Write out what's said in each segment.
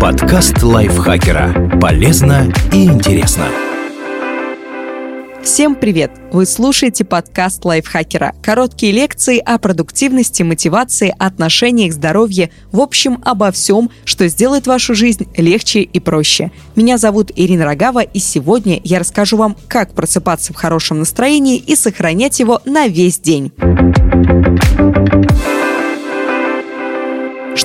Подкаст лайфхакера. Полезно и интересно. Всем привет! Вы слушаете подкаст лайфхакера. Короткие лекции о продуктивности, мотивации, отношениях, здоровье, в общем, обо всем, что сделает вашу жизнь легче и проще. Меня зовут Ирина Рогава, и сегодня я расскажу вам, как просыпаться в хорошем настроении и сохранять его на весь день.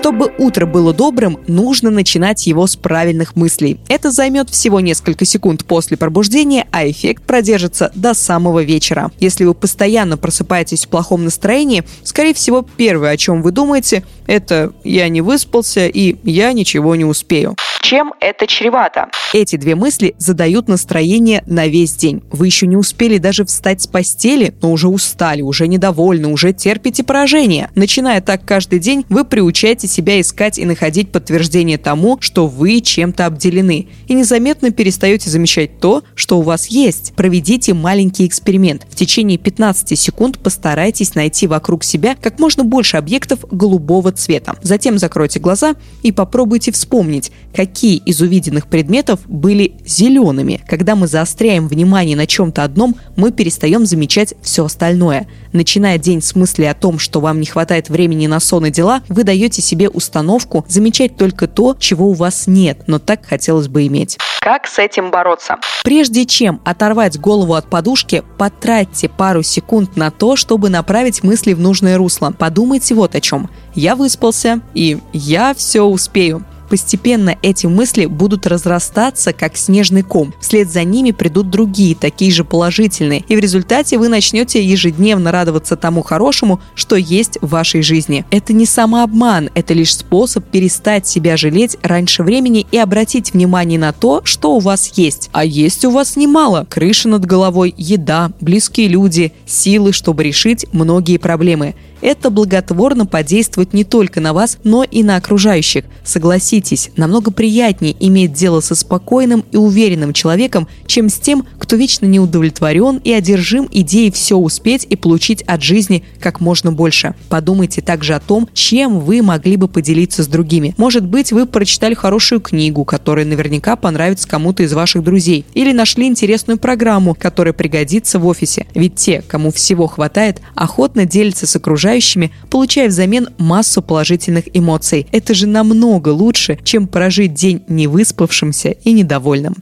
Чтобы утро было добрым, нужно начинать его с правильных мыслей. Это займет всего несколько секунд после пробуждения, а эффект продержится до самого вечера. Если вы постоянно просыпаетесь в плохом настроении, скорее всего, первое, о чем вы думаете, это «я не выспался» и «я ничего не успею». Чем это чревато? Эти две мысли задают настроение на весь день. Вы еще не успели даже встать с постели, но уже устали, уже недовольны, уже терпите поражение. Начиная так каждый день, вы приучаете себя искать и находить подтверждение тому, что вы чем-то обделены. И незаметно перестаете замечать то, что у вас есть. Проведите маленький эксперимент. В течение 15 секунд постарайтесь найти вокруг себя как можно больше объектов голубого цвета. Затем закройте глаза и попробуйте вспомнить, какие из увиденных предметов были зелеными. Когда мы заостряем внимание на чем-то одном, мы перестаем замечать все остальное. Начиная день с мысли о том, что вам не хватает времени на сон и дела, вы даете себе установку замечать только то, чего у вас нет, но так хотелось бы иметь. Как с этим бороться? Прежде чем оторвать голову от подушки, потратьте пару секунд на то, чтобы направить мысли в нужное русло. Подумайте вот о чем. Я выспался, и я все успею постепенно эти мысли будут разрастаться, как снежный ком. Вслед за ними придут другие, такие же положительные. И в результате вы начнете ежедневно радоваться тому хорошему, что есть в вашей жизни. Это не самообман, это лишь способ перестать себя жалеть раньше времени и обратить внимание на то, что у вас есть. А есть у вас немало. Крыша над головой, еда, близкие люди, силы, чтобы решить многие проблемы это благотворно подействует не только на вас, но и на окружающих. Согласитесь, намного приятнее иметь дело со спокойным и уверенным человеком, чем с тем, кто вечно не удовлетворен и одержим идеей все успеть и получить от жизни как можно больше. Подумайте также о том, чем вы могли бы поделиться с другими. Может быть, вы прочитали хорошую книгу, которая наверняка понравится кому-то из ваших друзей, или нашли интересную программу, которая пригодится в офисе. Ведь те, кому всего хватает, охотно делятся с окружающими, получая взамен массу положительных эмоций. Это же намного лучше, чем прожить день невыспавшимся и недовольным.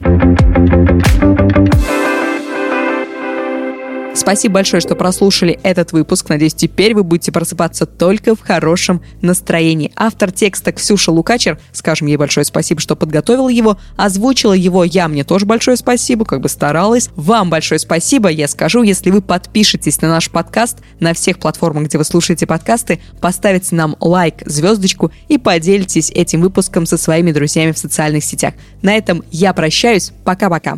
Спасибо большое, что прослушали этот выпуск. Надеюсь, теперь вы будете просыпаться только в хорошем настроении. Автор текста Ксюша Лукачер, скажем ей большое спасибо, что подготовила его, озвучила его я, мне тоже большое спасибо, как бы старалась. Вам большое спасибо, я скажу, если вы подпишетесь на наш подкаст на всех платформах, где вы слушаете подкасты, поставите нам лайк, звездочку и поделитесь этим выпуском со своими друзьями в социальных сетях. На этом я прощаюсь. Пока-пока.